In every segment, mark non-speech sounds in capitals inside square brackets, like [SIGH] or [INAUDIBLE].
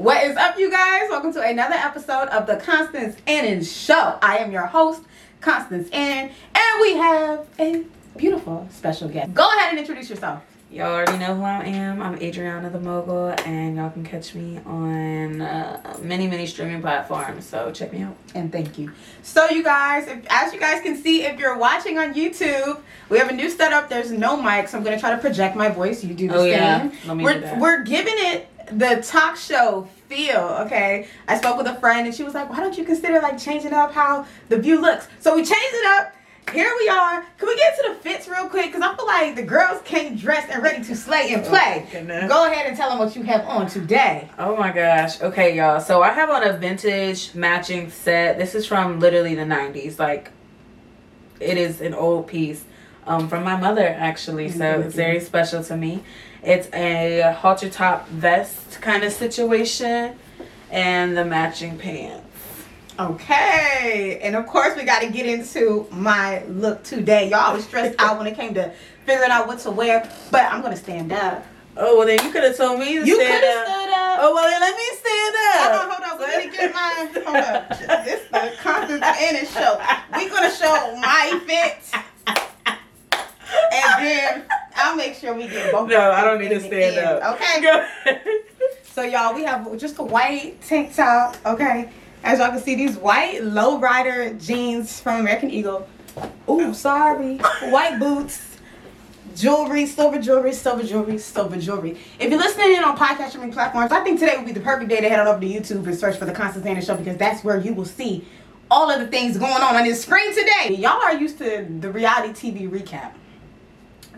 What is up, you guys? Welcome to another episode of the Constance Annan Show. I am your host, Constance Annan, and we have a beautiful special guest. Go ahead and introduce yourself. Y'all already know who I am. I'm Adriana the Mogul, and y'all can catch me on uh, many, many streaming platforms. So check me out. And thank you. So, you guys, if, as you guys can see, if you're watching on YouTube, we have a new setup. There's no mic, so I'm going to try to project my voice. You do the Oh, same. yeah. Let me we're, do that. we're giving it the talk show feel, okay? I spoke with a friend, and she was like, why don't you consider, like, changing up how the view looks? So, we changed it up. Here we are. Can we get to the fits real quick? Because I feel like the girls came dressed and ready to slay and play. Oh. Go ahead and tell them what you have on today. Oh my gosh. Okay, y'all. So I have on a vintage matching set. This is from literally the 90s. Like, it is an old piece um, from my mother, actually. So it's very special to me. It's a halter top vest kind of situation and the matching pants. Okay, and of course we got to get into my look today. Y'all was stressed out when it came to figuring out what to wear, but I'm gonna stand up. Oh, well, then you could have told me to You could stand have up. stood up. Oh, well, then let me stand up. Hold on, hold on. Let me get my. Hold up. This the Constance Annan show. We gonna show my fit, and then I'll make sure we get both. No, I don't need to stand end, up. Okay. [LAUGHS] So y'all, we have just a white tank top, okay? As y'all can see, these white lowrider jeans from American Eagle. Ooh, oh. sorry. White boots, jewelry, silver jewelry, silver jewelry, silver jewelry. If you're listening in on podcast streaming platforms, I think today would be the perfect day to head on over to YouTube and search for the Constance Annan Show because that's where you will see all of the things going on on this screen today. Y'all are used to the reality TV recap.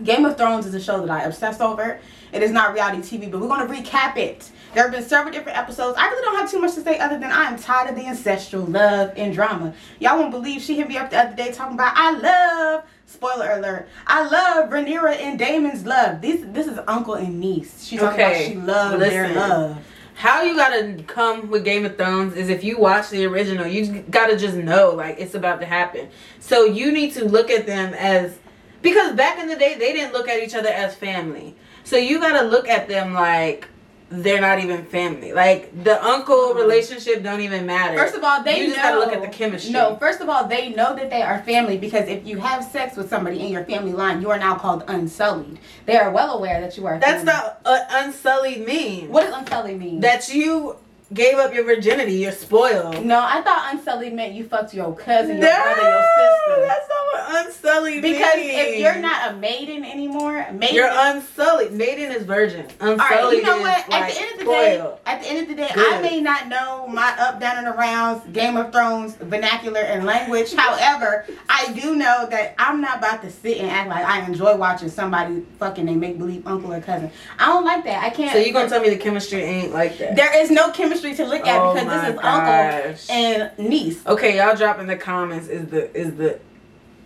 Game of Thrones is a show that I obsess over. It is not reality TV, but we're going to recap it. There have been several different episodes. I really don't have too much to say other than I am tired of the ancestral love and drama. Y'all won't believe she hit me up the other day talking about I love spoiler alert. I love Rhaenyra and Daemon's love. This this is uncle and niece. She's talking about Okay, she loved their love. How you gotta come with Game of Thrones is if you watch the original, you gotta just know like it's about to happen. So you need to look at them as because back in the day they didn't look at each other as family. So you gotta look at them like they're not even family. Like the uncle relationship don't even matter. First of all, they you just know, gotta look at the chemistry. No, first of all, they know that they are family because if you have sex with somebody in your family line, you are now called unsullied. They are well aware that you are. that's family. not uh, unsullied mean. What does unsullied mean? That you gave up your virginity. You're spoiled. no, I thought unsullied meant you fucked your cousin, your No, brother, your sister. That's not what unsullied Because means. if you're not a maiden anymore, maiden. You're unsullied. Maiden is virgin. Unsullied all right, you know what? like at the end of the spoiled. day, at the end of the day, I may not know my up, down, and arounds, Game of Thrones vernacular and language. [LAUGHS] However, I do know that I'm not about to sit and act like I enjoy watching somebody fucking they make believe uncle or cousin. I don't like that. I can't. So you're gonna tell me the chemistry ain't like that? there is no chemistry to look at Oh because this is gosh. uncle and niece. okay, y'all drop in the comments. Is the is the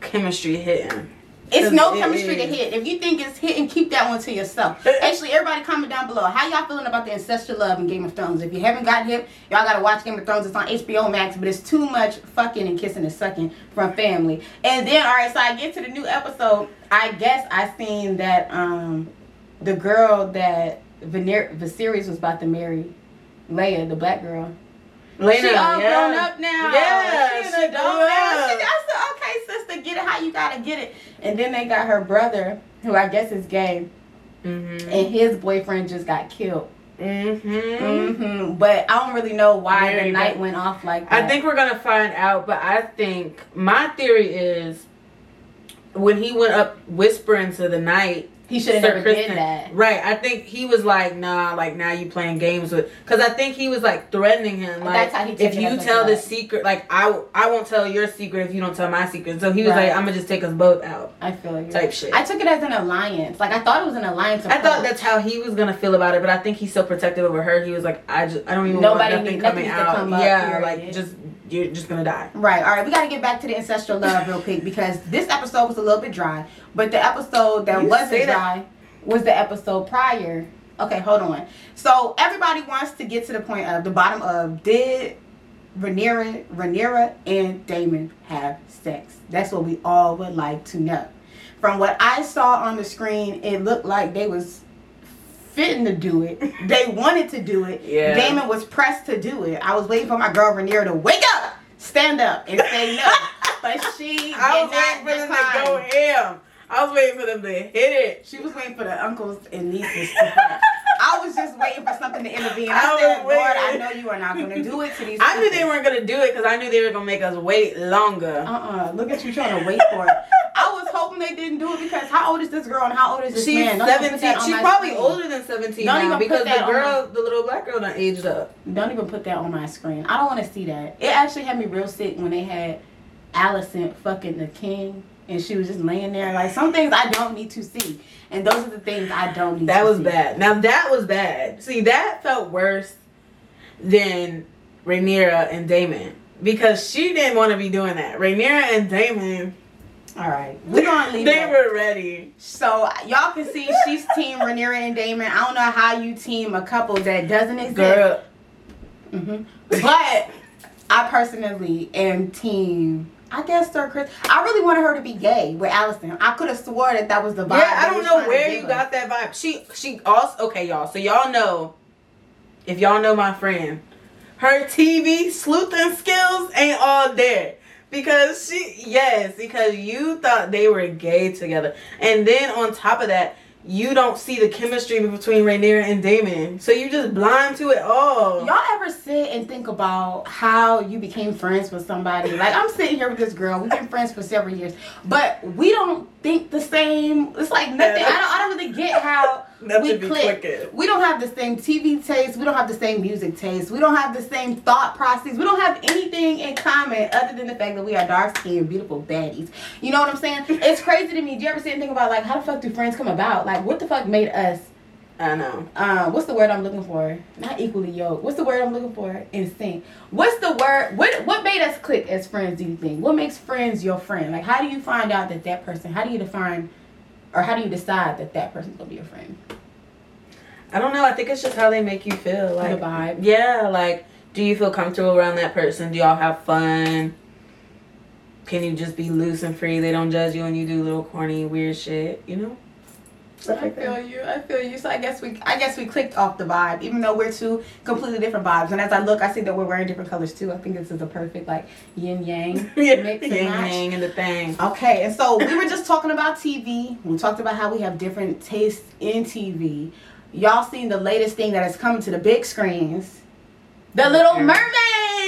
chemistry hitting? It's no It chemistry to hit. If you think it's hitting, keep that one to yourself. [LAUGHS] Actually, everybody comment down below. How y'all feeling about the ancestral love in Game of Thrones? If you haven't got hip, y'all gotta watch Game of Thrones. It's on HBO Max, but it's too much fucking and kissing and sucking from family. And then, all right, so I get to the new episode. I guess I seen that um the girl that Vener- Viserys was about to marry, Leia, the black girl. Laena, she all yeah. grown up now. Yeah, she, she an adult grew now. up. She, I said, okay, sister, get it how you gotta get it. And then they got her brother, who I guess is gay, Mm-hmm. and his boyfriend just got killed. Mm-hmm. Mm-hmm. But I don't really know why Very the knight good. went off like that. I think we're gonna find out, but I think my theory is when he went up whispering to the knight, he should have Sir never Kristen. did that. Right. I think he was like, nah, like now you playing games with, because I think he was like threatening him, like That's how he took if you tell the threat. secret, like I, I won't tell your secret if you don't tell my secret. So he was Right. like, I'm gonna just take us both out, I feel you. type shit. I I, took it as an alliance. Like I thought it was an alliance. I thought that's how he was gonna feel about it, but I think he's so protective over her. He was like, I just, I don't even Nobody want nothing need- coming nothing needs to out. come yeah, period. like just you're just gonna die. Right. All right. We got to get back to the ancestral love real quick because this episode was a little bit dry, but the episode that You wasn't say that- dry was the episode prior. Okay, hold on. So everybody wants to get to the point of the bottom of did Rhaenyra, Rhaenyra and Daemon have sex? That's what we all would like to know. From what I saw on the screen, it looked like they was fitting to do it. They wanted to do it. Yeah. Daemon was pressed to do it. I was waiting for my girl Rhaenyra to wake up, stand up, and say no. [LAUGHS] but she I was waiting not for them to go ham. I was waiting for them to hit it. She was waiting for the uncles and nieces to. I was just waiting for something to intervene. I, I said, Lord, I know you are not going to do it to these I knew they weren't gonna do it because I knew they were gonna make us wait longer. Uh-uh. Look at you trying to wait for it. I was hoping they didn't do it because how old is this girl and how old is this She's man? Don't even put that seventeen. She's probably screen. older than seventeen Don't now because the girl, the little black girl, done aged up. Don't even put that on my screen. I don't want to see that. It actually had me real sick when they had Alicent fucking the king and she was just laying there. Like some things I don't need to see, and those are the things I don't need. That was see. bad. Now that was bad. See, that felt worse than Rhaenyra and Daemon because she didn't want to be doing that. Rhaenyra and Daemon, All right, we're gonna [LAUGHS] leave. they that. were ready. So y'all can see she's team Rhaenyra and Daemon. I don't know how you team a couple that doesn't exist. Girl, hmm But I personally am team. I guess Sir Chris. I really wanted her to be gay with Alicent. I could have swore that that was the vibe. yeah, I don't know where you us. got that vibe. She, she also okay, y'all. So y'all know, if y'all know my friend, her TV sleuthing skills ain't all there. Because she, yes, because you thought they were gay together. And then on top of that, you don't see the chemistry between Rhaenyra and Daemon. So you just blind to it all. Y'all ever sit and think about how you became friends with somebody? Like I'm sitting here with this girl. We've been friends for several years, but we don't think the same. It's like nothing. I don't. I don't really get how [LAUGHS] we click. clicking. We don't have the same TV taste. We don't have the same music taste. We don't have the same thought process. We don't have anything in common other than the fact that we are dark skinned, beautiful baddies. You know what I'm saying? It's crazy to me. Do you ever sit and think about like how the fuck do friends come about? Like what the fuck made us? I know. uh, what's the word I'm looking for? Not equally yoked. What's the word I'm looking for? In sync. What's the word? What what made us click as friends? Do you think? What makes friends your friend? Like, how do you find out that that person? How do you define, or how do you decide that that person's gonna be your friend? I don't know. I think it's just how they make you feel. Like the vibe. Yeah, like do you feel comfortable around that person? Do y'all have fun? Can you just be loose and free? They don't judge you when you do little corny weird shit, you know? Stuff I like feel that. you. I feel you. So I guess we, I guess we clicked off the vibe, even though we're two completely different vibes. And as I look, I see that we're wearing different colors too. I think this is a perfect like yin yang [LAUGHS] Yeah, mix and yin match. yang and the thing. Okay, and so we were just talking about TV. We talked about how we have different tastes in TV. Y'all seen the latest thing that has come to the big screens. The Little Mermaid!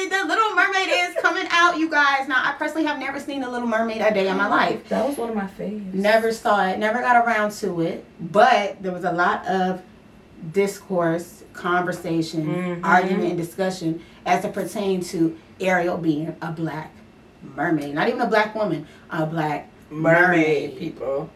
The Little Mermaid is coming out, you guys. Now, I personally have never seen The Little Mermaid a day in my life. That was one of my faves. Never saw it, never got around to it. But there was a lot of discourse, conversation, Mhm. argument, and discussion as it pertained to Ariel being a black mermaid. Not even a black woman, a black mermaid people.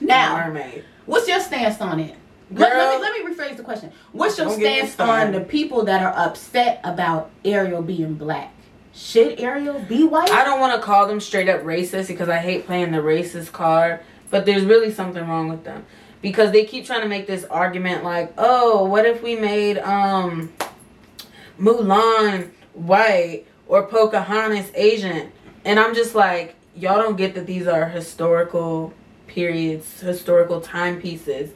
Now, mermaid. what's your stance on it? Let, let me, let me rephrase the question. What's your Don't get me stance on the people that are upset about Ariel being black? Should Ariel be white? I don't want to call them straight up racist because I hate playing the racist card, but there's really something wrong with them because they keep trying to make this argument like, "Oh, what if we made um Mulan white or Pocahontas Asian?" And I'm just like, y'all don't get that these are historical periods, historical timepieces.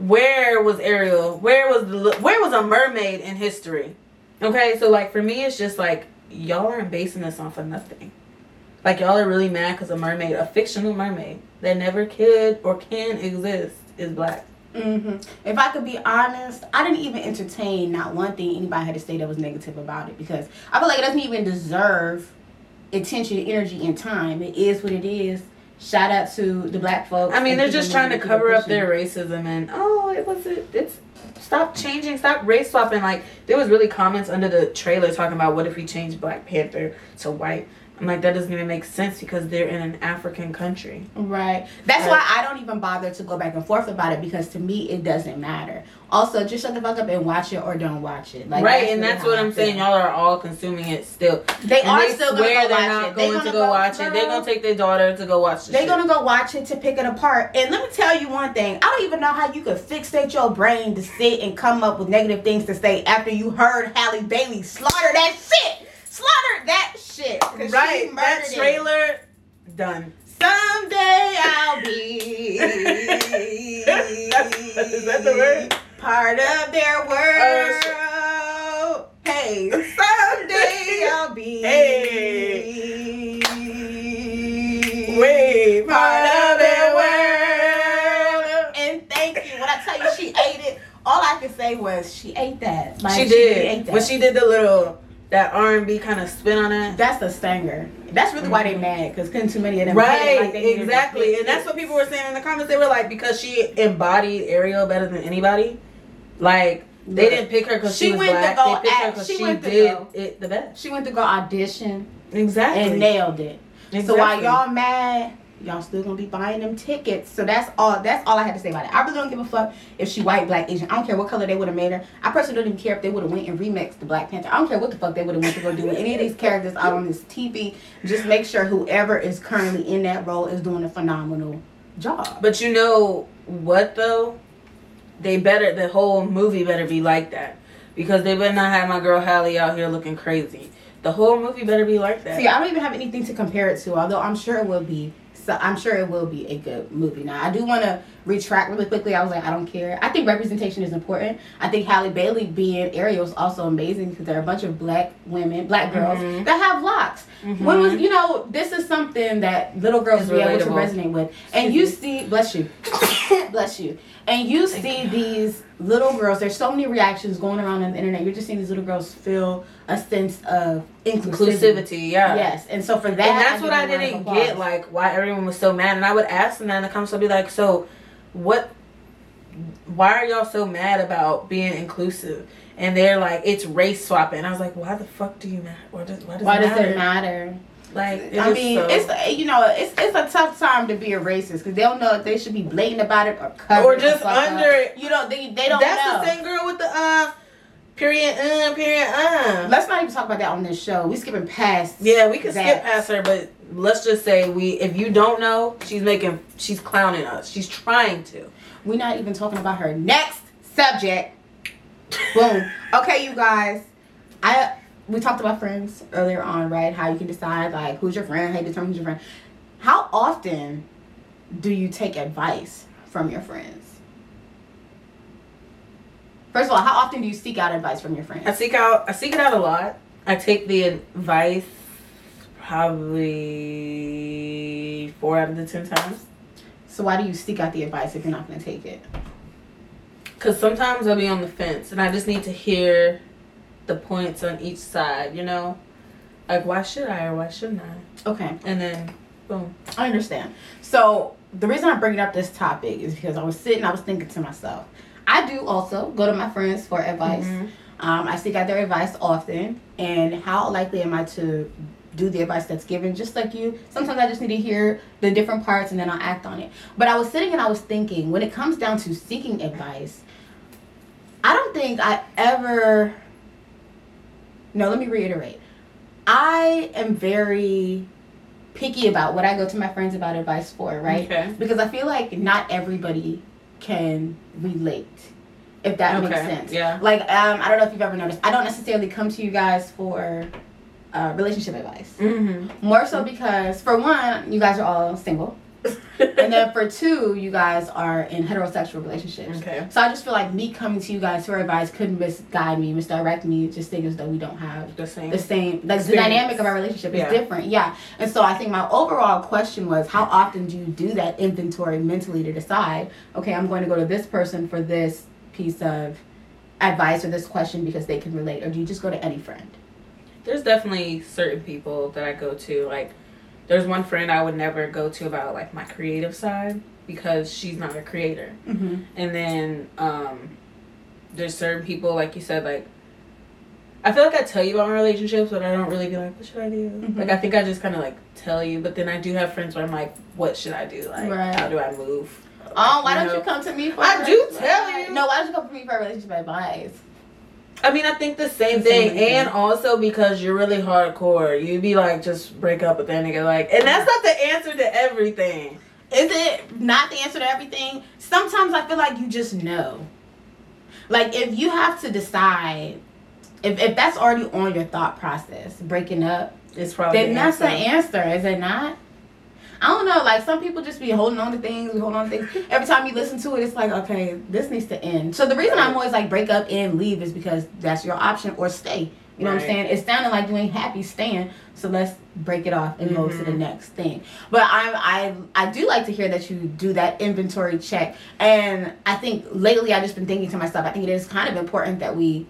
Where was Ariel? Where was the where was a mermaid in history? Okay, so like for me, it's just like y'all aren't basing this off of nothing. Like y'all are really mad because a mermaid, a fictional mermaid that never could or can exist, is black. hmm If I could be honest, I didn't even entertain not one thing anybody had to say that was negative about it because I feel like it doesn't even deserve attention, energy, and time. It is what it is. Shout out to the black folks. I mean, they're just trying to moving, keep it cover up their racism and oh, it was it. It's stop changing, stop race swapping. Like there was really comments under the trailer talking about what if we change Black Panther to white. I'm like that doesn't even make sense because they're in an African country. Right. That's why I don't even bother to go back and forth about it because to me it doesn't matter. Also, just shut the fuck up and watch it or don't watch it. Like right, and that's what I'm saying. Y'all are all consuming it still. They and are they still gonna swear go they're watch not it. They going to gonna go, watch it. They're gonna take their daughter to go watch the They're shit. gonna go watch it to pick it apart. And let me tell you one thing. I don't even know how you could fixate your brain to sit and come up with negative things to say after you heard Halle Bailey slaughter that shit. Slaughter that shit. she Right, that murdered it. trailer done. Someday I'll be. [LAUGHS] Is that the word? Part of their world. Uh, hey, someday I'll be. [LAUGHS] Hey. Wait, part of their world. And thank you. When I tell you she ate it, all I could say was she ate that. Like, she did. ate that. when she did the little that R and B kind of spin on it. That's the stanger. That's really why they mm-hmm. mad because couldn't too many of them. Right, like exactly, and that's what people were saying in the comments. They were like, because she embodied Ariel better than anybody. Like they didn't pick her because she she, was went to black. go they picked her act- because she to did go. it the best. She went to go audition Exactly. and nailed it. exactly. So while y'all mad, y'all still gonna be buying them tickets. So that's all. That's all I had to say about it. I really don't give a fuck if she white, black, Asian. I don't care what color they would have made her. I personally don't even care if they would have went and remixed the Black Panther. I don't care what the fuck they would have went to go do with any of these characters out on this TV. Just make sure whoever is currently in that role is doing a phenomenal job. But you know what though? They better the whole movie better be like that because they better not have my girl Halle out here looking crazy. The whole movie better be like that. See, I don't even have anything to compare it to, although I'm sure it will be. So I'm sure it will be a good movie. Now, I do want to retract really quickly. I was like, I don't care. I think representation is important. I think Halle Bailey being Ariel is also amazing because there are a bunch of black women, black girls Mhm. that have locks. Mhm. When was you know this is something that little girls It's be able to resonate with, and you see, bless you, [COUGHS] bless you, and you see these little girls. There's so many reactions going around on the internet. You're just seeing these little girls feel a sense of inclusivity. Inclusivity, yeah. Yes, and so for that, and that's what I round of didn't get, like why everyone was so mad. And I would ask them that in the comments. I'd be like, "So, what? Why are y'all so mad about being inclusive?" And they're like, "It's race swapping." I was like, "Why the fuck do you matter? Why does why does, Why it, does matter? it matter? Like, it I mean, so- it's you know, it's it's a tough time to be a racist because they don't know if they should be blatant about it or cover Or just fuck up. under. You know, they they don't that's know. the same girl with the uh period uh period uh. Let's not even talk about that on this show. We skipping past. Yeah, we could skip past her, but let's just say we if you don't know, she's making she's clowning us. She's trying to. We're not even talking about her. Next subject. [LAUGHS] Boom. Okay, you guys. I we talked about friends earlier on, right? How you can decide like who's your friend, how you determine who's your friend. How often do you take advice from your friends? First of all, how often do you seek out advice from your friends? I seek out I seek it out a lot. I take the advice probably four out of the ten times. So why do you seek out the advice if you're not going to take it? Cause sometimes I'll be on the fence and I just need to hear the points on each side, you know? Like why should I or why shouldn't I? Okay. And then boom. I understand. So the reason I'm bringing up this topic is because I was sitting, I was thinking to myself, I do also go to my friends for advice. Mhm. Um, I seek out their advice often, and how likely am I to do the advice that's given? Just like you, sometimes I just need to hear the different parts and then I'll act on it. But I was sitting and I was thinking, when it comes down to seeking advice, I don't think I ever. No, let me reiterate. I am very picky about what I go to my friends about advice for, right? Okay. Because I feel like not everybody can relate, if that makes Okay, sense. yeah. Like, um, I don't know if you've ever noticed, I don't necessarily come to you guys for uh, relationship advice. Mm-hmm. More so because, for one, you guys are all single. [LAUGHS] and then for two, you guys are in heterosexual relationships. Okay. So I just feel like me coming to you guys for advice could misguide me, misdirect me, just think as though we don't have The same. the same like the dynamic of our relationship is Yeah. different yeah and so i think my overall question was how often do you do that inventory mentally to decide okay i'm going to go to this person for this piece of advice or this question because they can relate or do you just go to any friend there's definitely certain people that I go to. Like, there's one friend I would never go to about like my creative side because she's not a creator. mm-hmm. And then um, there's certain people, like you said, like I feel like I tell you about my relationships, but I don't really be like, what should I do? Mhm. Like I think I just kind of like tell you, but then I do have friends where I'm like, what should I do? Like, Right. how do I move? oh why You don't know? you come to me for I do tell you. no why don't you come to me for relationship advice I mean, I think the same The same thing, thing. and also because you're really hardcore, you'd be like, just break up with that nigga, like, and that's not the answer to everything. Is it not the answer to everything? Sometimes I feel like you just know. Like if you have to decide, if, if that's already on your thought process, breaking up, It's probably then the that's the answer, is it not? I don't know. Like some people just be holding on to things, we hold on to things. Every time you listen to it, it's like, okay, this needs to end. So the reason I'm always like break up and leave is because that's your option or stay. You know what I'm saying? It's sounding like you ain't happy staying, so let's break it off and go to the Mhm. next thing. But I'm I I do like to hear that you do that inventory check. And I think lately I've just been thinking to myself, I think it is kind of important that we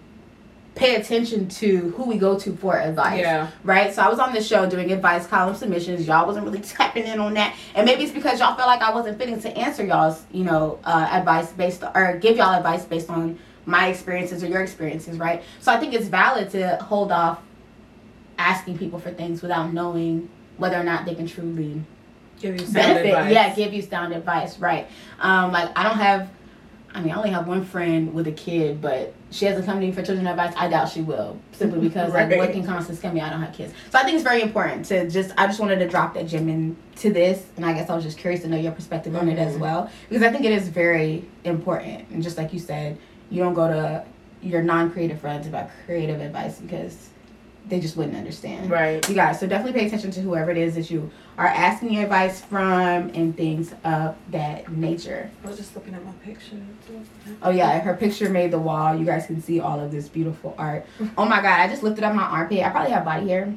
pay attention to who we go to for advice Yeah. right? So I was on the show doing advice column submissions. Y'all wasn't really [LAUGHS] tapping in on that, and maybe it's because y'all felt like I wasn't fitting to answer y'all's, you know, uh, advice based or give y'all advice based on my experiences or your experiences, right? So I think it's valid to hold off asking people for things without knowing whether or not they can truly Give you sound benefit. advice. Yeah, give you sound advice, right? Um, like I don't have. I mean, I only have one friend with a kid, but she hasn't come to me for children advice. I doubt she will, simply [LAUGHS] because like Right. what can Constance tell me? I don't have kids, so I think it's very important to just. I just wanted to drop that gem into this, and I guess I was just curious to know your perspective on it as Mhm. well, because I think it is very important. And just like you said, you don't go to your non-creative friends about creative advice because they just wouldn't understand. Right. you guys so definitely pay attention to whoever it is that you are asking advice from and things of that nature. I was just looking at my picture. oh yeah her picture made the wall. You guys can see all of this beautiful art. Oh my god i just lifted up my armpit. I probably have body hair.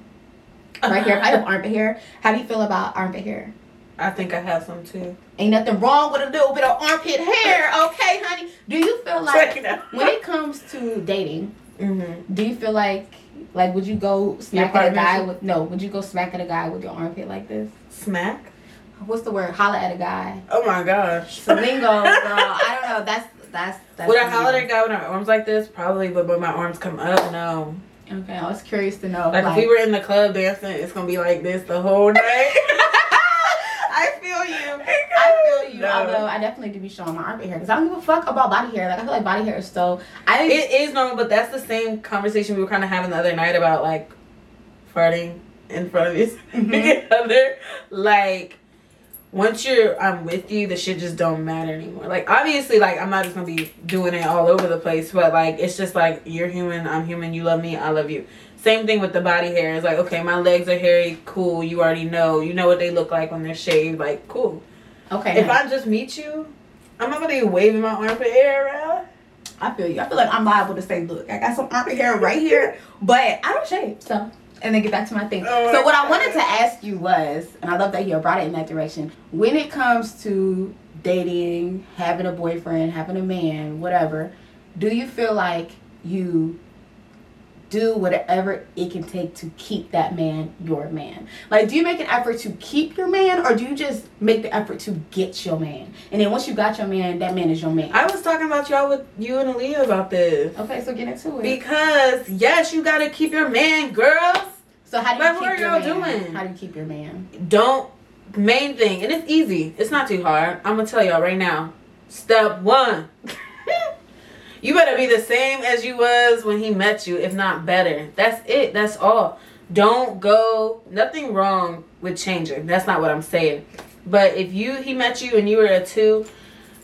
Right here. I have armpit hair. How do you feel about armpit hair? I think I have some too. ain't nothing wrong with a little bit of armpit hair okay honey? Do you feel like Check it out. when it comes to dating Mm-hmm. do you feel like like would you go smack at a guy with no would you go smack at a guy with your armpit like this Smack. what's the word? Holla at a guy. Oh my gosh. Lingo, girl. I don't know. That's that's that's. Would I holler at a guy with my arms like this? Probably, but when my arms come up, no. Okay, I was curious to know. Like, if we were in the club dancing, it's gonna be like this the whole night. [LAUGHS] I feel you. I feel you. No. Although I definitely do be showing my armpit hair because I don't give a fuck about body hair. Like I feel like body hair is so. I It is normal, but that's the same conversation we were kind of having the other night about like farting in front of each Mhm. other. Like once you're I'm with you, the shit just don't matter anymore. Like obviously, like I'm not just gonna be doing it all over the place, but like it's just like you're human, I'm human, you love me, I love you. Same thing with the body hair. It's like okay, my legs are hairy, cool. You already know, you know what they look like when they're shaved, like cool. Okay. If I just meet you, I'm not gonna be waving my armpit hair around. I feel you. I feel like I'm liable to say, look, I got some armpit hair right here, but I don't shave. So, and then get back to my thing. Oh so, my what I wanted to ask you was, and I love that you brought it in that direction. When it comes to dating, having a boyfriend, having a man, whatever, do you feel like you do whatever it can take to keep that man your man? Like, do you make an effort to keep your man, or do you just make the effort to get your man? And then once you got your man, that man is your man. I was talking about y'all with you and Aaliyah about this. Okay, so get into it. Because yes, you gotta keep your man, girls. So how do you what keep are your y'all man? doing? How do you keep your man? Don't main thing, and it's easy. It's not too hard. I'm gonna tell y'all right now. Step one. You better be the same as you was when he met you, if not better. That's it. That's all. Don't go. Nothing wrong with changing. That's not what I'm saying. But if you he met you and you were a two,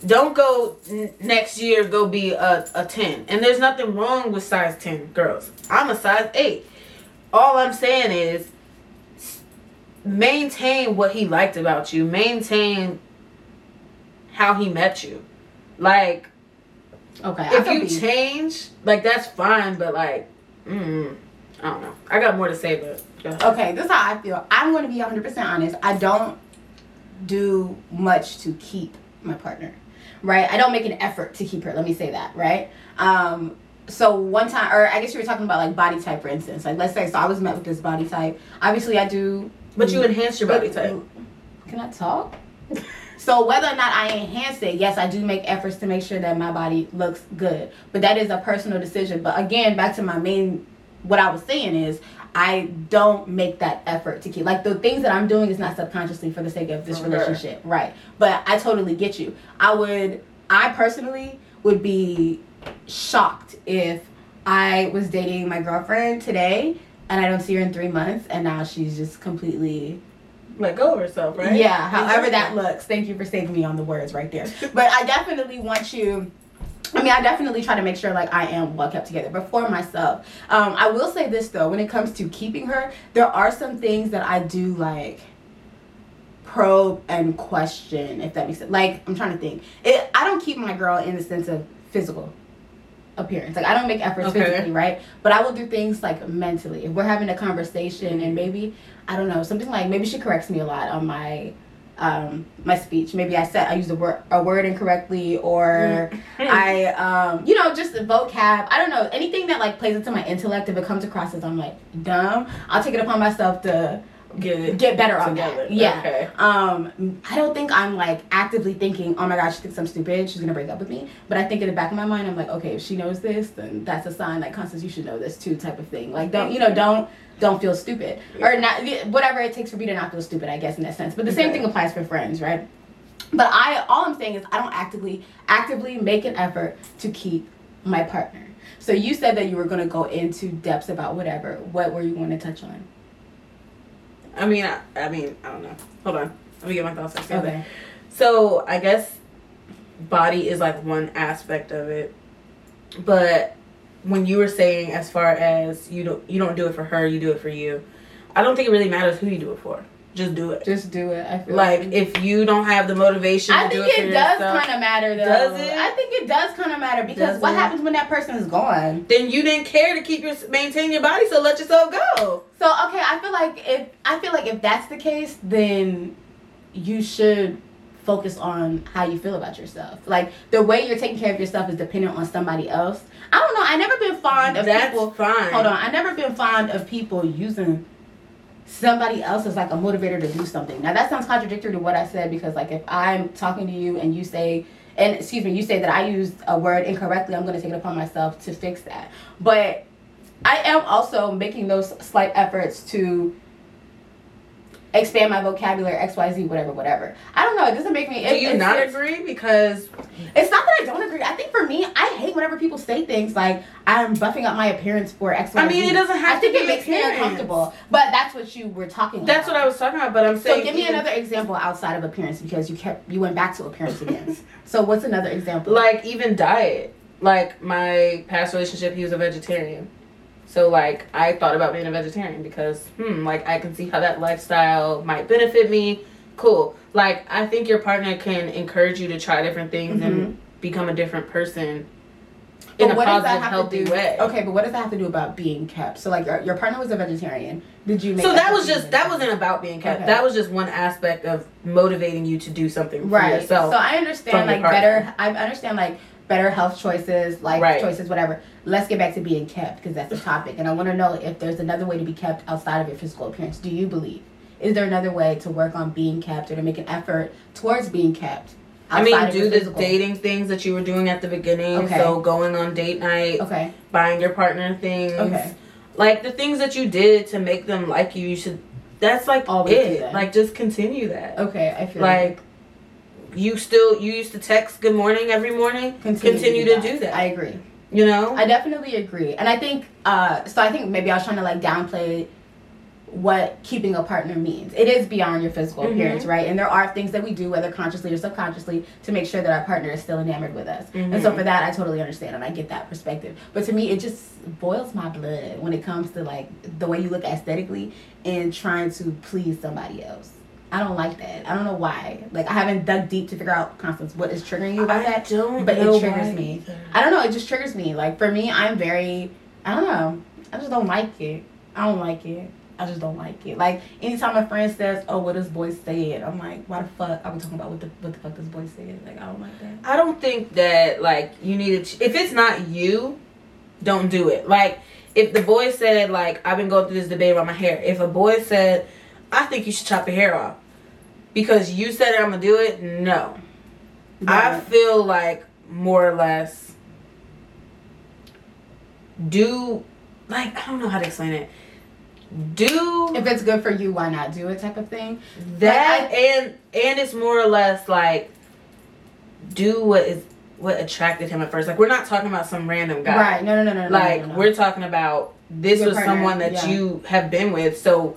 don't go n- next year go be a, a 10 and there's nothing wrong with size 10 girls i'm a size 8 all i'm saying is maintain what he liked about you maintain how he met you like Okay. If you beat. change like that's fine but like mm, i don't know i got more to say but. Okay, this is how I feel. I'm going to be 100% honest. I don't do much to keep my partner, right? I don't make an effort to keep her. Let me say that, right? Um, so one time, or I guess you were talking about like body type, for instance. Like, let's say, so I was met with this body type. Obviously, I do. but you enhance your body type Can I talk? [LAUGHS] So whether or not I enhance it, yes, I do make efforts to make sure that my body looks good. But that is a personal decision. But again, back to my main, what I was saying is, I don't make that effort to keep like the things that I'm doing is not subconsciously for the sake of this relationship, right? But I totally get you. I would, I personally would be shocked if I was dating my girlfriend today and I don't see her in three months and now she's just completely let go of herself right yeah, however that looks. Thank you for saving me on the words right there. [LAUGHS] But I definitely want you. I mean, I definitely try to make sure like I am well kept together. But for myself, um, I will say this though: when it comes to keeping her, there are some things that I do like probe and question if that makes sense. Like I'm trying to think. It I don't keep my girl in the sense of physical appearance. Like I don't make efforts Okay. physically, right? But I will do things like mentally. If we're having a conversation and maybe I don't know something like maybe she corrects me a lot on my um, my speech. Maybe I said I used a word a word incorrectly, or I um, you know just the vocab. I don't know anything that like plays into my intellect. If it comes across as I'm like dumb, I'll take it upon myself to Get get better on together. that. Yeah. Okay. Um, I don't think I'm like actively thinking, oh my gosh, she thinks I'm stupid. She's gonna break up with me. But I think in the back of my mind, I'm like, okay, if she knows this, then that's a sign. Like, Constance, you should know this too, type of thing. Like, don't you know? Don't don't feel stupid or not. Whatever it takes for me to not feel stupid, I guess in that sense. But the same thing applies for friends, right? But I, all I'm saying is, I don't actively actively make an effort to keep my partner. So you said that you were gonna go into depths about whatever. What were you going to touch on? I mean, I, I mean, I don't know. Hold on. Let me get my thoughts together. Okay. So I guess body is like one aspect of it, but when you were saying as far as you don't you don't do it for her, you do it for you. I don't think it really matters who you do it for. Just do it. Just do it. I feel Like if you don't have the motivation, I to do think it, it for does kind of matter though. Does it? I think it does kind of matter because Does what it? happens when that person is gone? then you didn't care to keep your maintain your body, so let yourself go. So okay, I feel like if I feel like if that's the case, then you should focus on how you feel about yourself. Like the way you're taking care of yourself is dependent on somebody else. I don't know. I never been fond of That's people. fine. Hold on. I never been fond of people using somebody else is like a motivator to do something. Now that sounds contradictory to what I said because like if I'm talking to you and you say and excuse me, you say that I used a word incorrectly, I'm gonna take it upon myself to fix that. But I am also making those slight efforts to expand my vocabulary, XYZ, whatever, whatever. I don't know. It doesn't make me. Do it- you it's- not agree? Because it's not that I don't agree. I think for me, I whenever people say things like I'm buffing up my appearance for X, Y, I mean, Z." it doesn't have I think to it makes me uncomfortable. But that's what you were talking that's about. what I was talking about. But I'm saying, So give me another example outside of appearance because you kept you went back to appearance again. [LAUGHS] so what's another example? like even diet. Like my past relationship, he was a vegetarian. So like I thought about being a vegetarian because hmm, like I can see how that lifestyle might benefit me. Cool. Like I think your partner can encourage you to try different things and become a different person in But a what does that positive, have healthy to do? way. Okay, but what does that have to do about being kept? So like your, your partner was a vegetarian. Did you make So that was just that wasn't about being kept. Okay. That was just one aspect of motivating you to do something for right. yourself. So I understand like better. I understand like better health choices, life Right. choices, whatever. Let's get back to being kept because that's the topic, and I want to know if there's another way to be kept outside of your physical appearance. Do you believe? Is there another way to work on being kept or to make an effort towards being kept? I mean, do the physical? dating things that you were doing at the beginning. Okay. So going on date night, Okay. buying your partner things. Okay. Like the things that you did to make them like you, you should. That's like Always do it. Like just continue that. Okay. I feel Like you still you used to text good morning every morning. Continue, continue to, do that. I agree. you know. I definitely agree, and I think uh, so. I think maybe I was trying to like downplay what keeping a partner means. It is beyond your physical Mhm. appearance, right? And there are things that we do, whether consciously or subconsciously, to make sure that our partner is still enamored with us. And so Mhm. for that, I totally understand and I get that perspective. But to me, it just boils my blood when it comes to like the way you look aesthetically and trying to please somebody else. I don't like that. I don't know why. Like I haven't dug deep to figure out, Constance, what is triggering you about I that. don't but it triggers me. either. I don't know. It just triggers me. Like for me, I'm very. I don't know. I just don't like it. I don't like it. I just don't like it. Like anytime a friend says, "Oh, what this boy said," I'm like, "Why the fuck are we talking about what the what the fuck this boy said?" Like I don't like that. I don't think that like you need to. If it's not you, don't do it. Like if the boy said like I've been going through this debate about my hair. If a boy said I think you should chop your hair off because you said it, I'm gonna do it, no. I feel like more or less do like I don't know how to explain it. Do If it's good for you, why not do it? Type of thing. that Like, and and it's more or less like do what is what attracted him at first. Like we're not talking about some random guy. Right. No. No. No. No. no, Like no, no. we're talking about this Your was partner, someone that yeah. you have been with. So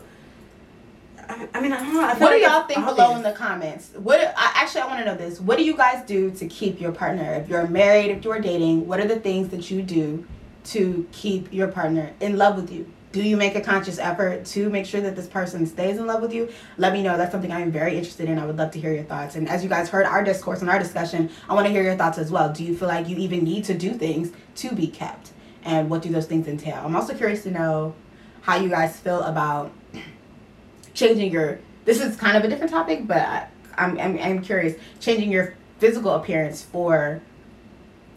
I, I mean I don't know. I What do y'all think below in the comments? What I, actually I want to know this. What do you guys do to keep your partner? If you're married, if you're dating, what are the things that you do to keep your partner in love with you? Do you make a conscious effort to make sure that this person stays in love with you? Let me know. That's something I am very interested in. I would love to hear your thoughts. And as you guys heard our discourse and our discussion, I want to hear your thoughts as well. Do you feel like you even need to do things to be kept? And what do those things entail? I'm also curious to know how you guys feel about [CLEARS THROAT] changing your. This is kind of a different topic, but I'm, I'm, I'm curious. Changing your physical appearance for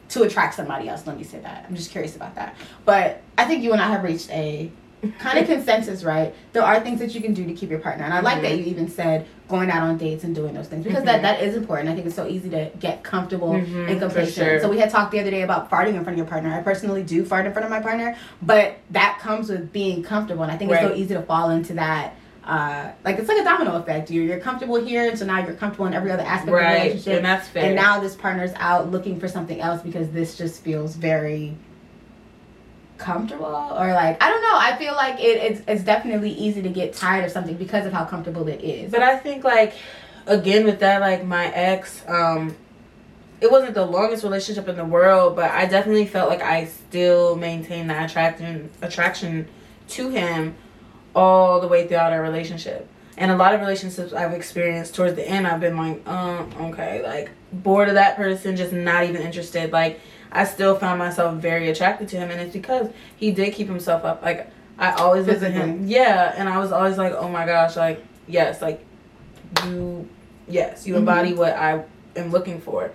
to attract somebody else. Let me say that. I'm just curious about that. But I think you and I have reached a kind of consensus, right? There are things that you can do to keep your partner, and I like that Mhm. you even said going out on dates and doing those things because Mhm. that that is important. I think it's so easy to get comfortable Mhm, and complacent. sure. So we had talked the other day about farting in front of your partner. I personally do fart in front of my partner, but that comes with being comfortable, and I think it's so easy to fall into that. Uh, like it's like a domino effect. You're you're comfortable here, and so now you're comfortable in every other aspect of the relationship. and that's fair. And now this partner's out looking for something else because this just feels very comfortable or like I don't know. I feel like it, it's it's definitely easy to get tired of something because of how comfortable it is. But I think like again with that like my ex um it wasn't the longest relationship in the world, but I definitely felt like I still maintained that attraction attraction to him all the way throughout our relationship. And a lot of relationships I've experienced towards the end, I've been like, um, okay, like bored of that person, just not even interested. Like I still found myself very attracted to him, and it's because he did keep himself up. Like I always looked at him, yeah, and I was always like, oh my gosh, like yes, like you, yes, you Mhm. embody what I am looking for.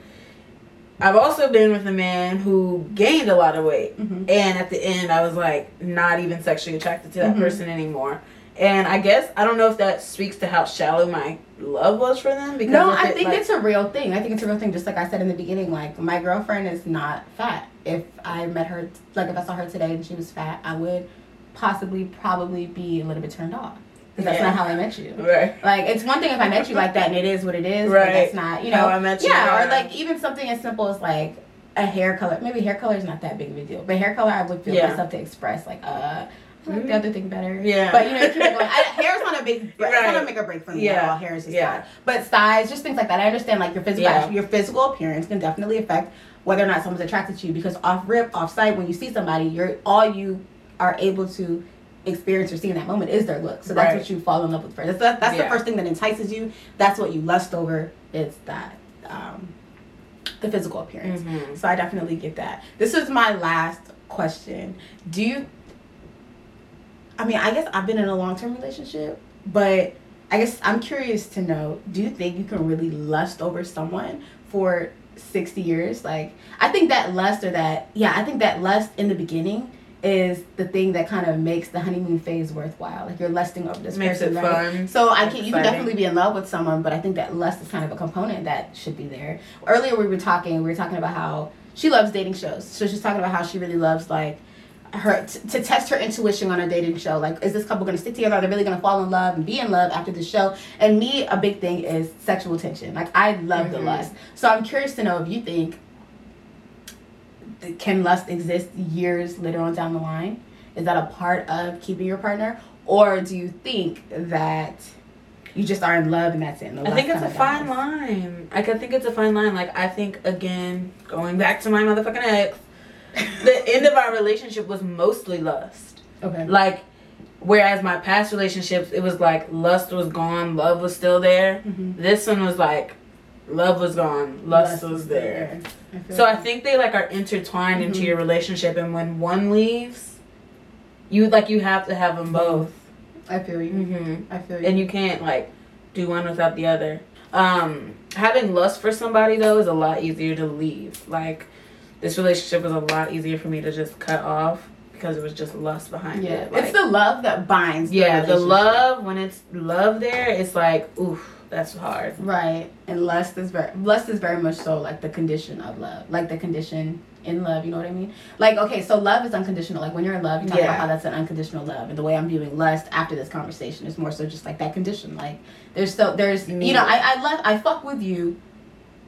I've also been with a man who gained a lot of weight, Mhm. and at the end, I was like not even sexually attracted to that Mhm. person anymore. And I guess I don't know if that speaks to how shallow my love was for them. Because No, I it, think like- it's a real thing. I think it's a real thing. Just like I said in the beginning, like my girlfriend is not fat. If I met her, like if I saw her today and she was fat, I would possibly probably be a little bit turned off because that's Yeah. not how I met you. right. Like it's one thing if I met you like that and it is what it is, Right. but that's not you How know. I met you, yeah, or like even something as simple as like a hair color. Maybe hair color is not that big of a deal, but hair color I would feel Yeah. myself to express like uh. Like the other thing better. Yeah. But you know, you keep it going. I, [LAUGHS] hair's not a big. It's not Right. a make or break for me Yeah. at all. Hair is just Yeah. fine. But size, just things like that. I understand like your physical Yeah. your physical appearance can definitely affect whether or not someone's attracted to you because off rip, off site, when you see somebody, you're all you are able to experience or see in that moment is their look. So that's Right. what you fall in love with first. That's, that, that's the first thing that entices you. That's what you lust over. It's that um, the physical appearance. Mhm. So I definitely get that. This is my last question. Do you I mean, I guess I've been in a long term relationship, but I guess I'm curious to know, do you think you can really lust over someone for 60 years? Like I think that lust or that yeah, I think that lust in the beginning is the thing that kind of makes the honeymoon phase worthwhile. Like you're lusting over this Makes person, it right? fun. So I can you can definitely be in love with someone, but I think that lust is kind of a component that should be there. Earlier we were talking, we were talking about how she loves dating shows. So she's talking about how she really loves like her t- to test her intuition on a dating show. Like, is this couple gonna stick together? Are they really gonna fall in love and be in love after the show? And me, a big thing is sexual tension. Like, I love the Mhm. lust. So I'm curious to know if you think th- can lust exist years later on down the line? Is that a part of keeping your partner, or do you think that you just are in love and that's it? the I think it's a fine line. Like I think it's a fine line. Like I think again, going back to my motherfucking ex, the end of our relationship was mostly lust. Okay. Like whereas my past relationships, it was like lust was gone, love was still there. Mhm. This one was like love was gone, lust, was there. I feel So I think they like are intertwined into Mhm. your relationship, and when one leaves, you like you have to have them both. I feel you. hmm I feel you. and you can't like do one without the other. Um, having lust for somebody though is a lot easier to leave. Like this relationship was a lot easier for me to just cut off because it was just lust behind Yeah, it. Like, it's the love that binds. yeah, the love when it's love there, it's like oof, that's hard. Right, and lust is very lust is very much so like the condition of love, like the condition in love. You know what I mean? Like okay, so love is unconditional. Like when you're in love, you talk Yeah. about how that's an unconditional love, and the way I'm viewing lust after this conversation is more so just like that condition. Like there's so there's you know I I love I fuck with you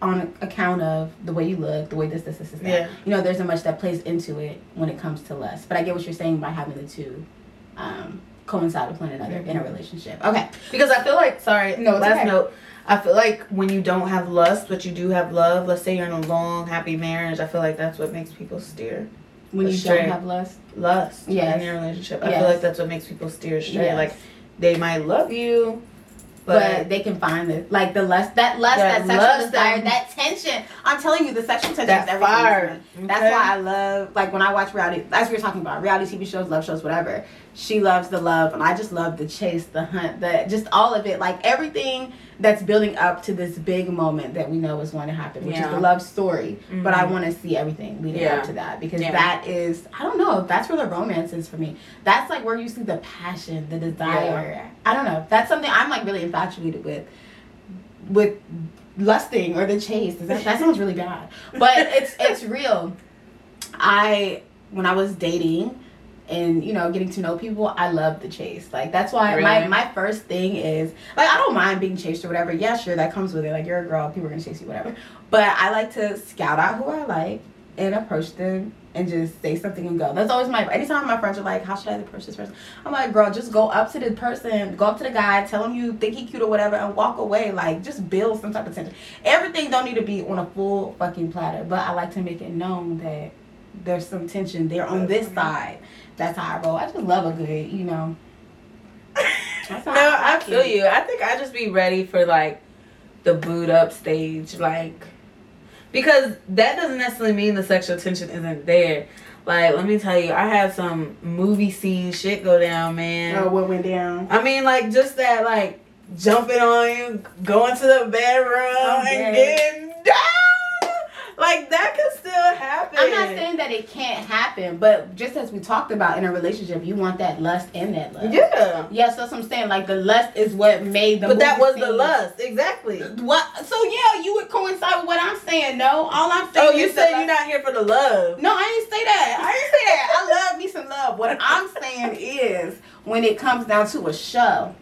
on account of the way you look, the way this this this is that. Yeah. You know, there's so much that plays into it when it comes to lust. But I get what you're saying by having the two. Um, coincide with one another in a relationship. Okay. Because I feel like sorry, No, last okay. note. I feel like when you don't have lust, but you do have love. Let's say you're in a long, happy marriage. I feel like that's what makes people steer. when you Astray. don't have lust. lust Yes. in your relationship. I Yes. feel like that's what makes people steer astray. Yes. Like they might love you, But, but, they can find it, like the lust, that lust, That that, sexual desire, that- that tension. I'm telling you, the sexual tension that is everything. me. That's why I love, like when I watch reality, as we were talking about, reality TV shows, love shows, whatever. She loves the love, and I just love the chase, the hunt, the just all of it, like everything that's building up to this big moment that we know is going to happen, which Yeah. is the love story. But I Mhm. want to see everything leading Yeah. up to that because Yeah. that is, I don't know, that's where the romance is for me. That's like where you see the passion, the desire. I don't know. That's something I'm like really infatuated with, with lusting or the chase. That, that sounds really bad, but it's it's real. I when I was dating and you know getting to know people, I love the chase. Like that's why my my first thing is like I don't mind being chased or whatever. Yeah, sure, that comes with it. Like you're a girl, people are gonna chase you, whatever. But I like to scout out who I like and approach them and just say something and go. That's always my. Anytime my friends are like, "How should I approach this person?" I'm like, "Girl, just go up to the person, go up to the guy, tell him you think he cute or whatever, and walk away. Like, just build some type of tension. Everything don't need to be on a full fucking platter, but I like to make it known that there's some tension there on this side. That's how I roll. I just love a good, you know. No, how I feel it. you. I think I just be ready for like the boot up stage, like because that doesn't necessarily mean the sexual tension isn't there. Like, let me tell you, I had some movie scene shit go down, man. Oh, what went down? I mean, like just that, like jumping on you, going to the bedroom Oh, and getting down. Like that could still happen. I'm not saying that it can't happen, but just as we talked about in a relationship, you want that lust and that lust. Yeah, Yes, that's what I'm saying. Like the lust is what made the. but that was the lust, exactly. What? So yeah, you would coincide with what I'm saying. No, all I'm oh, saying. Oh, you said you're not here for the love. No, I didn't say that. I didn't say that. I love me some love. What I'm saying is, when it comes down to a show,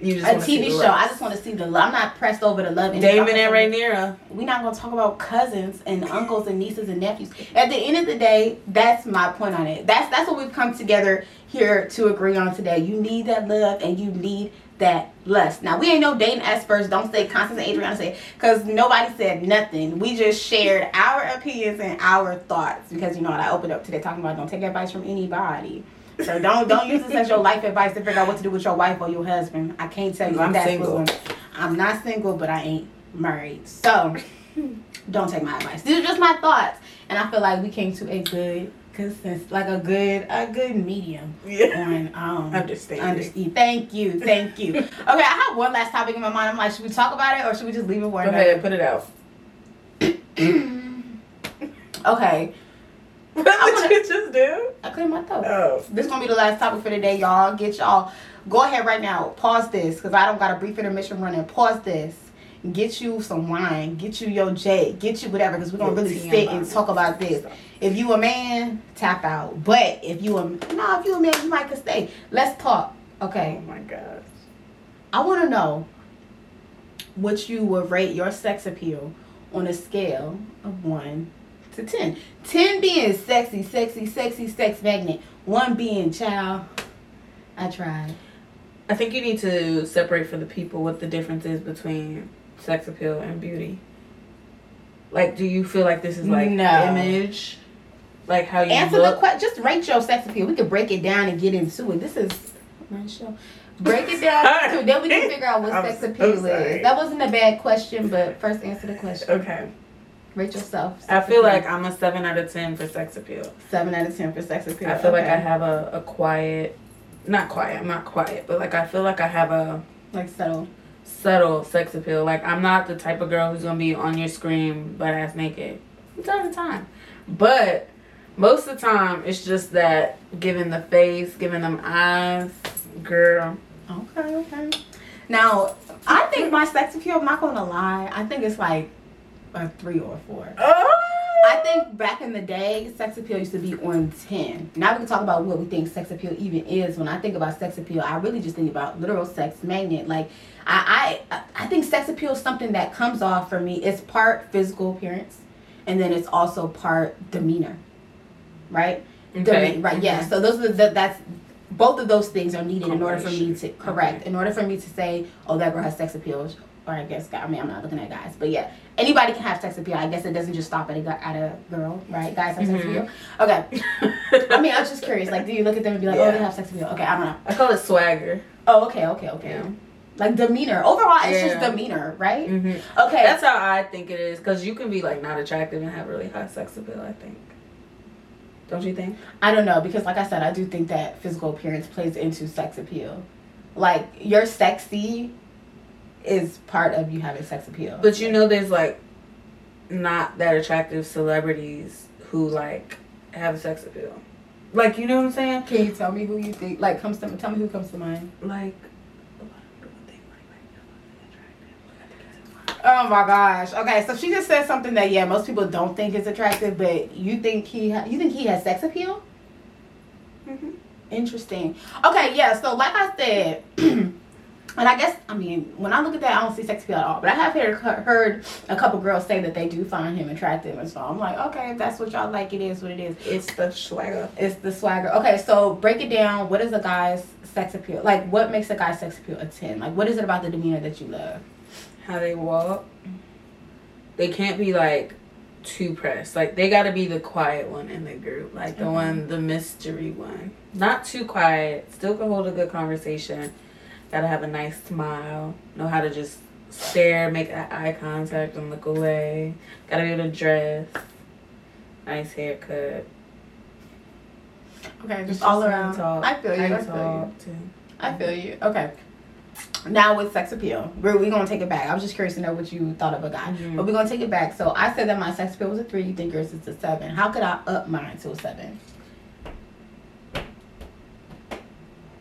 You just a TV show. I just want to see the love. I'm not pressed over the love. Daemon and Rhaenyra. We're not gonna talk about cousins and uncles and nieces and nephews. At the end of the day, that's my point on it. That's that's what we've come together here to agree on today. You need that love and you need that lust. Now we ain't no dating experts. Don't say Constance and Adriana say because nobody said nothing. We just shared our opinions and our thoughts because you know what I opened up today talking about don't take advice from anybody. So don't don't use this as your [LAUGHS] life advice to figure out what to do with your wife or your husband. I can't tell you I'm that's single. what- I'm not single, but I ain't married. So don't take my advice. These are just my thoughts, and I feel like we came to a good consensus, like a good a good medium Yeah. on um Understanding. understand. Thank you, thank you. okay, I have one last topic in my mind. I'm like, should we talk about it or should we just leave it where Go it ahead, put it out. [CLEARS THROAT] Okay, [LAUGHS] What wanna- did you just do? I cleared my throat. Oh. This gonna be the last topic for today, y'all. Get y'all. Go ahead right now. Pause this, cause I don't got a brief intermission running. Pause this. Get you some wine. Get you your J. Get you whatever, cause we're gonna really sit and and talk about this. If you a man, tap out. But if you a no, if you a man, you might could stay. Let's talk. Okay. Oh my gosh. I want to know what you would rate your sex appeal on a scale of 1 to 10. 10 being sexy, sexy, sexy, sex magnet. 1 being child. I tried. I think you need to separate for the people what the difference is between sex appeal and beauty. Like, do you feel like this is like No. image? Like how you Answer look? the question. Just rate your sex appeal. We could break it down and get into it. This is my show. Break it down. into [LAUGHS] it, then we can figure out what I'm sex appeal is. That wasn't a bad question, but first answer the question. Okay. Rate yourself. I feel like I'm a seven out of ten for sex appeal. seven out of ten for sex appeal. I feel like I have a, a quiet, not quiet, I'm not quiet, but like I feel like I have a like subtle. subtle sex appeal. Like I'm not the type of girl who's gonna be on your screen butt ass naked from time to time. But most of the time it's just that giving the face, giving them eyes, girl. Okay, okay. Now, I think my sex appeal, I'm not gonna lie, I think it's like a three or four. Oh I think back in the day, sex appeal used to be on 10. Now we can talk about what we think sex appeal even is. When I think about sex appeal, I really just think about literal sex magnet. Like, I, I, I think sex appeal is something that comes off for me. It's part physical appearance, and then it's also part demeanor, right? Okay. Demeanor, right, yeah. Mm-hmm. So those are the, that's, both of those things are needed in order for me to, correct, Okay. in order for me to say, oh, that girl has sex appeal, or I guess I mean I'm not looking at guys, but yeah, anybody can have sex appeal. I guess it doesn't just stop at a at a girl, right? Guys have sex Mhm. appeal. Okay. I mean, I was just curious. Like, do you look at them and be like, oh, they have sex appeal? Okay, I don't know. I call it swagger. Oh, okay, okay, okay. Like demeanor. Overall, it's just demeanor, right? hmm Okay. That's how I think it is, because you can be like not attractive and have really high sex appeal. I think. Don't you think? I don't know because, like I said, I do think that physical appearance plays into sex appeal. Like you're sexy is part of you having sex appeal. But you know, there's like not that attractive celebrities who like have sex appeal. Like you know what I'm saying? can you tell me who you think like comes to tell me who comes to mind? Like. Oh my gosh. Okay, so she just said something that yeah, most people don't think is attractive, but you think he ha- you think he has sex appeal? Mm-hmm. Interesting. Okay, yeah. So like I said, [CLEARS THROAT] and I guess I mean when I look at that, I don't see sex appeal at all. But I have heard heard a couple girls say that they do find him attractive, and so I'm like, okay, if that's what y'all like, it is what it is. It's the swagger. It's the swagger. Okay, so break it down. What is a guy's sex appeal? Like, what makes a guy's sex appeal a ten? Like, what is it about the demeanor that you love? How they walk. They can't be like too pressed. Like they gotta be the quiet one in the group. Like the Mhm. one, the mystery one. Not too quiet. Still can hold a good conversation. Gotta have a nice smile. Know how to just stare, make eye contact, and look away. Gotta be able to dress. Nice haircut. Okay, just all around. talk. I feel you. I you feel you. too. I feel you. Okay. Now with sex appeal, we're we gonna take it back. I was just curious to know what you thought of a guy, Mhm. but we're gonna take it back. So I said that my sex appeal was a three. You think yours is a seven? How could I up mine to a seven?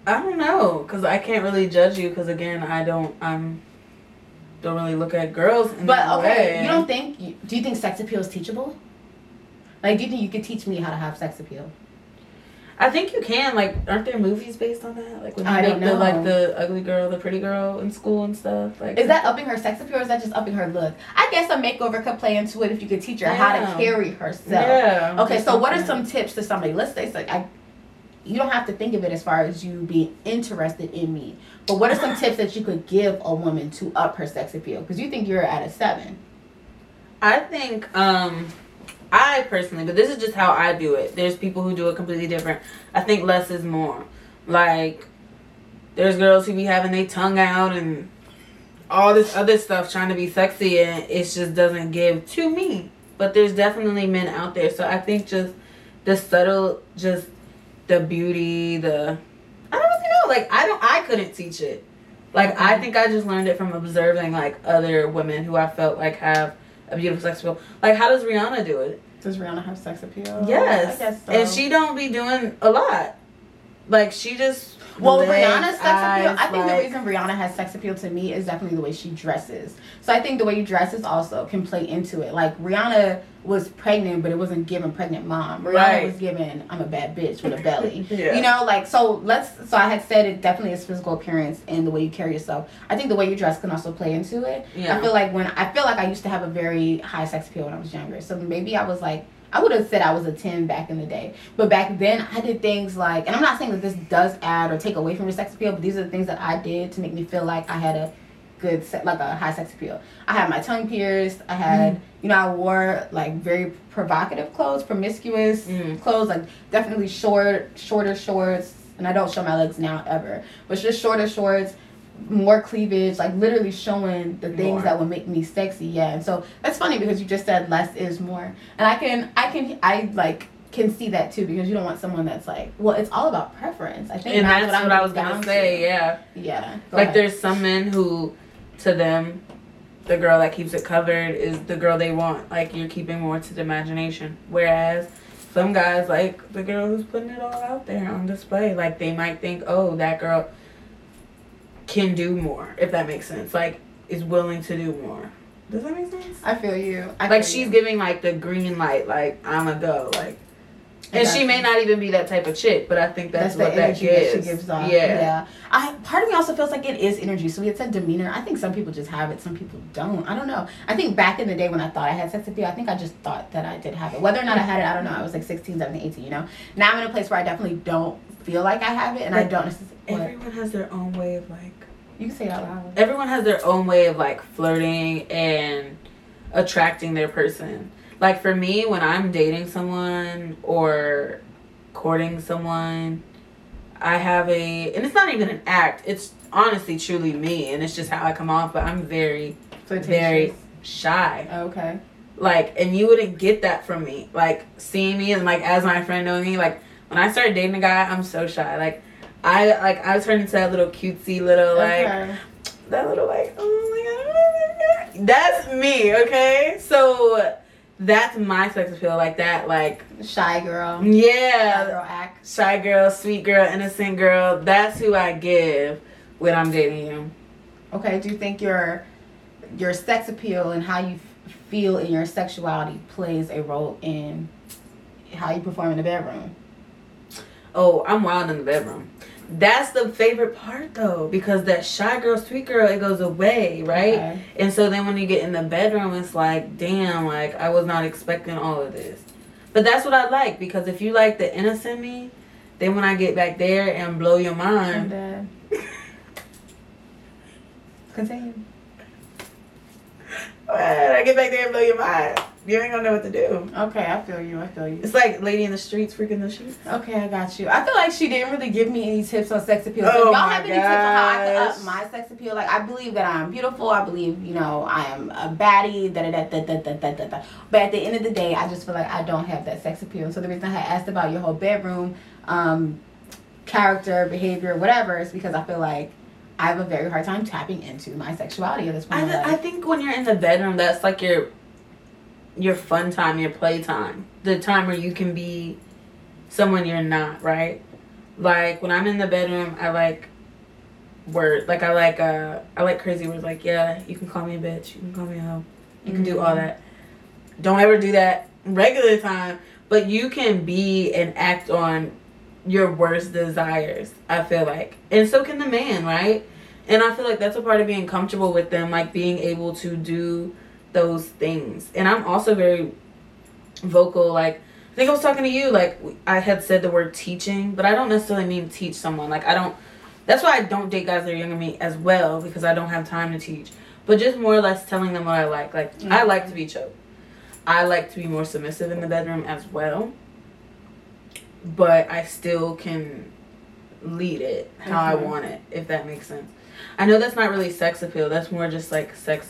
I don't know, cause I can't really judge you, cause again, I don't, I'm, don't really look at girls in But that okay, way. you don't think? Do you think sex appeal is teachable? Like, do you think you could teach me how to have sex appeal? I think you can. Like, aren't there movies based on that? Like, when you I make don't the know. like the ugly girl, the pretty girl in school and stuff. Like, Is that upping her sex appeal, or is that just upping her look? I guess a makeover could play into it if you could teach her how to carry herself. Yeah. Okay, so what are some tips to somebody? Let's say, like, I, you don't have to think of it as far as you being interested in me, but what are some tips that you could give a woman to up her sex appeal? Because you think you're at a seven. I think, um, I personally, but this is just how I do it. There's people who do it completely different. I think less is more. Like, there's girls who be having their tongue out and all this other stuff trying to be sexy, and it just doesn't give to me. But there's definitely men out there. So I think just the subtle, just the beauty, the I don't really know. Like I don't, I couldn't teach it. Like I think I just learned it from observing like other women who I felt like have a beautiful sex appeal. Like how does Rihanna do it? Does Rihanna have sex appeal? yes, I guess so. and she don't be doing a lot. Like she just Well, legs, Rihanna's sex appeal. I think like- the reason Rihanna has sex appeal to me is definitely the way she dresses. So I think the way you dress is also can play into it. Like Rihanna was pregnant, but it wasn't given pregnant mom. Rihanna Right. was given I'm a bad bitch with a belly. [LAUGHS] Yeah. You know, like so. Let's. So I had said it definitely is physical appearance and the way you carry yourself. I think the way you dress can also play into it. Yeah. I feel like when I feel like I used to have a very high sex appeal when I was younger. So maybe I was like I would have said I was a 10 back in the day. But back then I did things like and I'm not saying that this does add or take away from your sex appeal, but these are the things that I did to make me feel like I had a good se- like a high sex appeal. I had my tongue pierced. I had you know I wore like very provocative clothes, promiscuous Mm. clothes, like definitely short, shorter shorts. And I don't show my legs now ever, but just shorter shorts, more cleavage, like literally showing the things More. that would make me sexy. Yeah, and so that's funny because you just said less is more, and I can, I can, I like can see that too because you don't want someone that's like, well, it's all about preference. I think and that's I'm what I was gonna say. to. Yeah. Yeah, go like ahead. there's some men who to them the girl that keeps it covered is the girl they want. Like you're keeping more to the imagination. Whereas some guys like the girl who's putting it all out there on display. Like they might think oh that girl can do more if that makes sense. Like is willing to do more. Does that make sense? I feel you. I like feel she's you. giving like the green light like i'm a go. Like and she may not even be that type of chick, but I think that's, That's, what that energy gives. that she gives off. Yeah. Yeah. I part of me also feels like it is energy. So we had said demeanor. I think some people just have it, some people don't. I don't know. I think back in the day when I thought I had sex appeal, I think I just thought that I did have it. Whether or not I had it, I don't know. I was like 16, 17, 18, you know. Now I'm in a place where I definitely don't feel like I have it and I don't necessarily what? Everyone has their own way of like You can say it out loud. everyone has their own way of like flirting and attracting their person. Like for me, when I'm dating someone or courting someone, I have a, and it's not even an act. It's honestly, truly me, and it's just how I come off. But I'm very, very shy. Okay. Like, and you wouldn't get that from me. Like seeing me and like as my friend knowing me, like when I started dating a guy, I'm so shy. Like. I like I turned into that little cutesy little like okay. that little like oh my god that's me okay so that's my sex appeal like that like Shy girl. Shy yeah girl act. shy girl sweet girl innocent girl that's who i give when i'm dating you Okay. Do you think your your sex appeal and how you f- feel in your sexuality plays a role in how you perform in the bedroom? oh i'm wild in the bedroom that's the favorite part though because that shy girl sweet girl it goes away right Okay. And so then when you get in the bedroom, it's like, damn, like I was not expecting all of this. But that's what I like because if you like the innocent me, then when I get back there and blow your And mind, [LAUGHS] continue. when I get back there and blow your mind, you ain't gonna know what to do. Okay, I feel you. I feel you. It's like Lady in the Streets freaking the sheets. Okay, I got you. I feel like she didn't really give me any tips on sex appeal. So Oh if y'all my have any tips on how I can up my sex appeal, like I believe that I'm beautiful. I believe, you know, I am a baddie. Da da da da da da da da. But at the end of the day, I just feel like I don't have that sex appeal. So the reason I had asked about your whole bedroom, um, character, behavior, whatever, is because I feel like I have a very hard time tapping into my sexuality at this point. I, th- I think when you're in the bedroom, that's like your your fun time, your play time, the time where you can be someone you're not, right? Like when I'm in the bedroom, I like word, like I like uh, I like crazy words, like yeah, you can call me a bitch, you can call me a hoe, you can do all Mhm. that. Don't ever do that regular time, but you can be and act on your worst desires. I feel like, and so can the man, right? And I feel like that's a part of being comfortable with them, like being able to do those things. And I'm also very vocal. Like, I think I was talking to you, like, I had said the word teaching, but I don't necessarily mean teach someone. Like, I don't, that's why I don't date guys that are younger than me as well, because I don't have time to teach. But just more or less telling them what I like. Like, I Mhm. like to be choked. I like to be more submissive in the bedroom as well. But I still can lead it how I Mhm. want it, if that makes sense. I know that's not really sex appeal. That's more just like sex.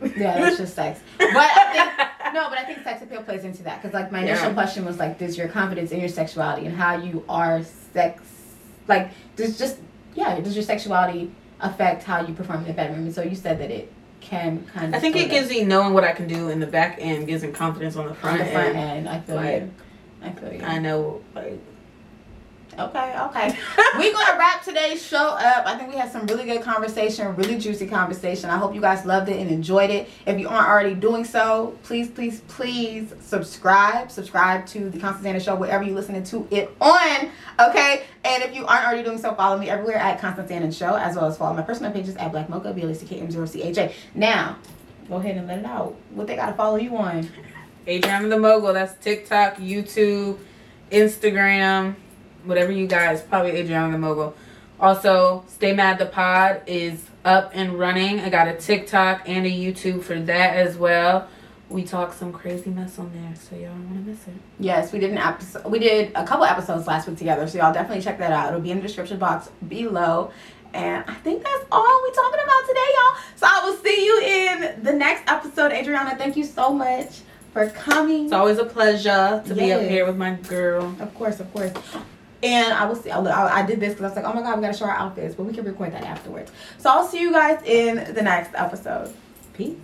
[LAUGHS] Yeah, that's just sex. But I think no, but I think sex appeal plays into that because like my initial Yeah. question was like, does your confidence in your sexuality and how you are sex, like, does just yeah, does your sexuality affect how you perform in the bedroom? And so you said that it can kind of. I think it gives me knowing what I can do in the back end gives me confidence on the front, on the front end. end. I feel Like, you. I feel you. I know, like, Okay, okay. We're gonna wrap today's show up. I think we had some really good conversation, really juicy conversation. I hope you guys loved it and enjoyed it. If you aren't already doing so, please, please, please subscribe. Subscribe to the Constance Anna Show wherever you're listening to it on. Okay, and if you aren't already doing so, follow me everywhere at Constance Anna Show, as well as follow my personal pages at Black Mocha B L A C K M zero C H A. Now, go ahead and let it out. What they gotta follow you on? Adriana the Mogul. That's TikTok, YouTube, Instagram, whatever you guys. Probably Adriana the Mogul. Also, Stay Mad the Pod is up and running. I got a TikTok and a YouTube for that as well. We talk some crazy mess on there, so y'all don't want to miss it. Yes, we did an episode. We did a couple episodes last week together, so y'all definitely check that out. It'll be in the description box below. And I think that's all we talking about today, y'all. So I will see you in the next episode. Adriana, thank you so much for coming. It's always a pleasure to be up here with my girl. of course, of course. And I will see. I, I did this because I was like, oh my god, we gotta show our outfits, but we can record that afterwards. So I'll see you guys in the next episode. Peace.